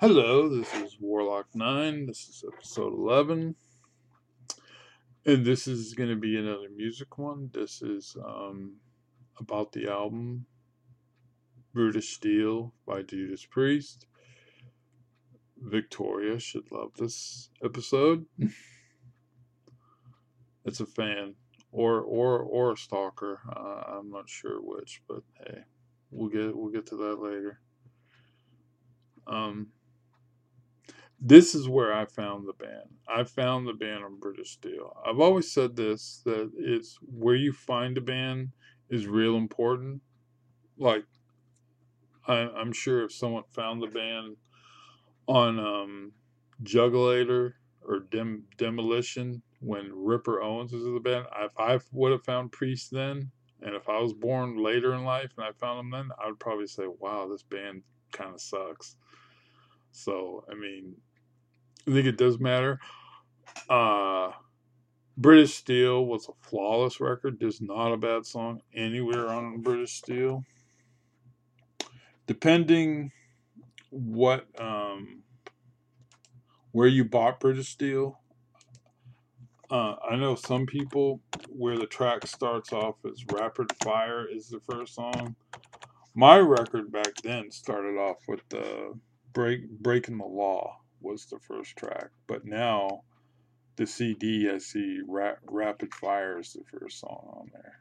Hello, this is Warlock 9. This is episode 11. And this is going to be another music one. This is um, about the album British Steel by Judas Priest. Victoria should love this episode. it's a fan or or or a stalker. Uh, I'm not sure which, but hey, we'll get we'll get to that later. Um, this is where I found the band. I found the band on British Steel. I've always said this that it's where you find a band is real important. Like, I, I'm sure if someone found the band on um, or Dem- Demolition when Ripper Owens was in the band, if I would have found Priest then, and if I was born later in life and I found them then, I would probably say, wow, this band kind of sucks. So, I mean, I think it does matter. Uh, British Steel was a flawless record. There's not a bad song anywhere on British Steel. Depending what um, where you bought British Steel, uh, I know some people where the track starts off as Rapid Fire is the first song. My record back then started off with the break breaking the law was the first track, but now the CD I see Ra- Rapid Fire is the first song on there.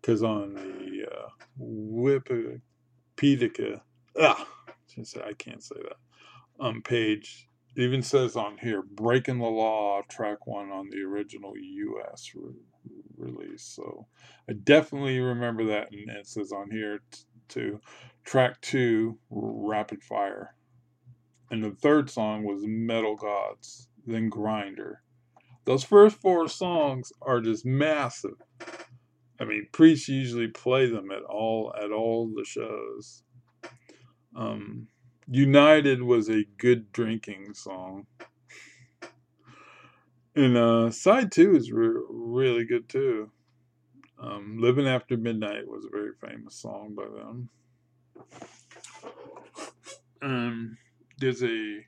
Because on the uh, Wikipedia, ah, I can't say that, um, page, even says on here, Breaking the Law, track one on the original US re- release. So I definitely remember that, and it says on here t- too, track two, Rapid Fire. And the third song was Metal Gods, then Grinder. Those first four songs are just massive. I mean, priests usually play them at all at all the shows. Um, United was a good drinking song. And uh, side two is re- really good too. Um, Living After Midnight was a very famous song by them. Um, there's a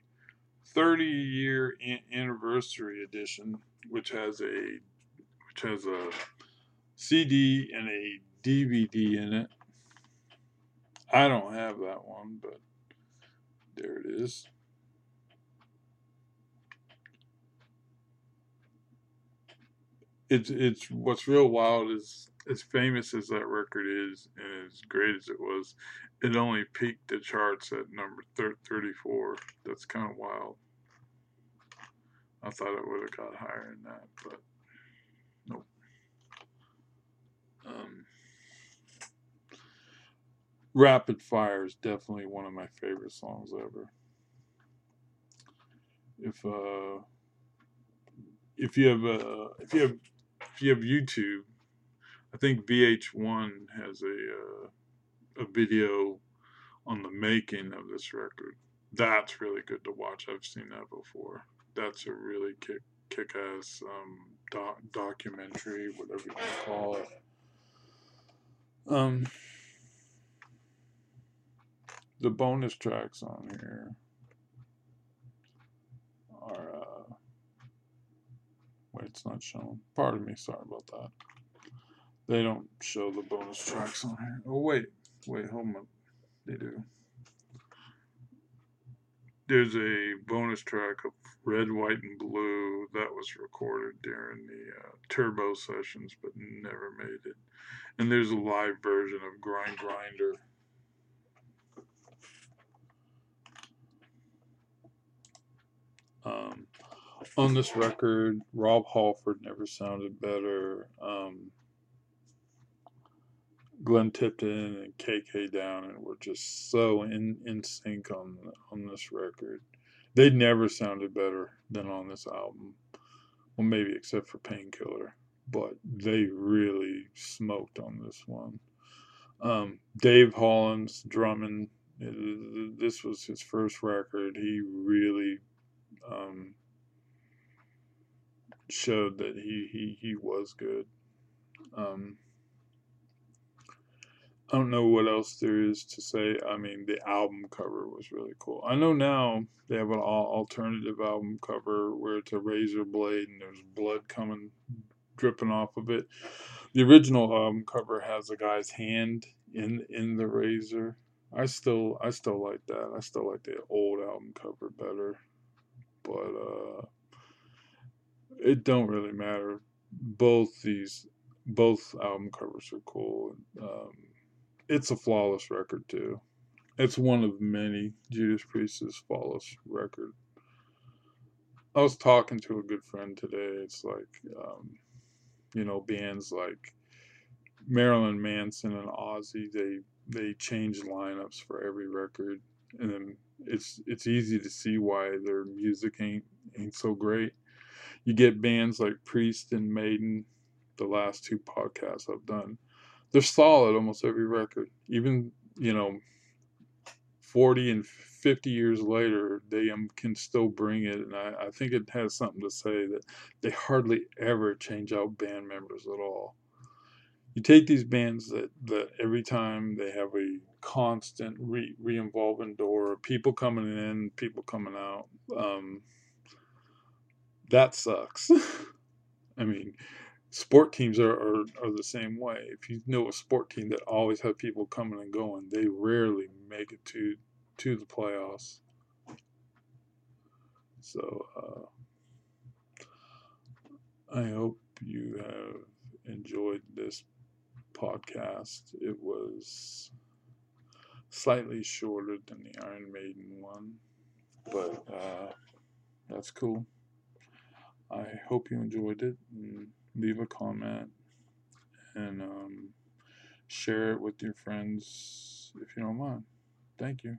30 year anniversary edition, which has a which has a CD and a DVD in it. I don't have that one, but there it is. It's it's what's real wild is as famous as that record is and as great as it was, it only peaked the charts at number 34. That's kind of wild. I thought it would have got higher than that, but nope. Um, Rapid Fire is definitely one of my favorite songs ever. If uh, if you have uh, if you have you have YouTube, I think VH1 has a uh, a video on the making of this record. That's really good to watch. I've seen that before. That's a really kick kick ass um, doc- documentary, whatever you call it. Um, the bonus tracks on here are. Uh, wait, it's not shown. Pardon me. Sorry about that. They don't show the bonus tracks on here. Oh wait, wait, hold on. They do. There's a bonus track of Red, White, and Blue that was recorded during the uh, Turbo sessions, but never made it. And there's a live version of Grind Grinder. Um, on this record, Rob Halford never sounded better. Um, Glenn Tipton and KK Downing were just so in, in sync on on this record. They never sounded better than on this album. Well, maybe except for Painkiller, but they really smoked on this one. Um, Dave Holland drumming. This was his first record. He really um, showed that he he he was good. Um, I don't know what else there is to say. I mean, the album cover was really cool. I know now they have an alternative album cover where it's a razor blade and there's blood coming, dripping off of it. The original album cover has a guy's hand in in the razor. I still I still like that. I still like the old album cover better, but uh, it don't really matter. Both these both album covers are cool. Um, it's a flawless record too. It's one of many Judas Priest's flawless record. I was talking to a good friend today. It's like, um, you know, bands like Marilyn Manson and Ozzy. They they change lineups for every record, and then it's it's easy to see why their music ain't ain't so great. You get bands like Priest and Maiden. The last two podcasts I've done they're solid almost every record. Even you know, forty and fifty years later, they um, can still bring it, and I, I think it has something to say that they hardly ever change out band members at all. You take these bands that, that every time they have a constant re re-involving door, people coming in, people coming out. Um, that sucks. I mean, sport teams are, are, are the same way. If you know a sport team that always have people coming and going, they rarely make it to to the playoffs. So uh, I hope you have enjoyed this podcast. It was slightly shorter than the Iron Maiden one, but uh, that's cool. I hope you enjoyed it. Leave a comment and um, share it with your friends if you don't mind. Thank you.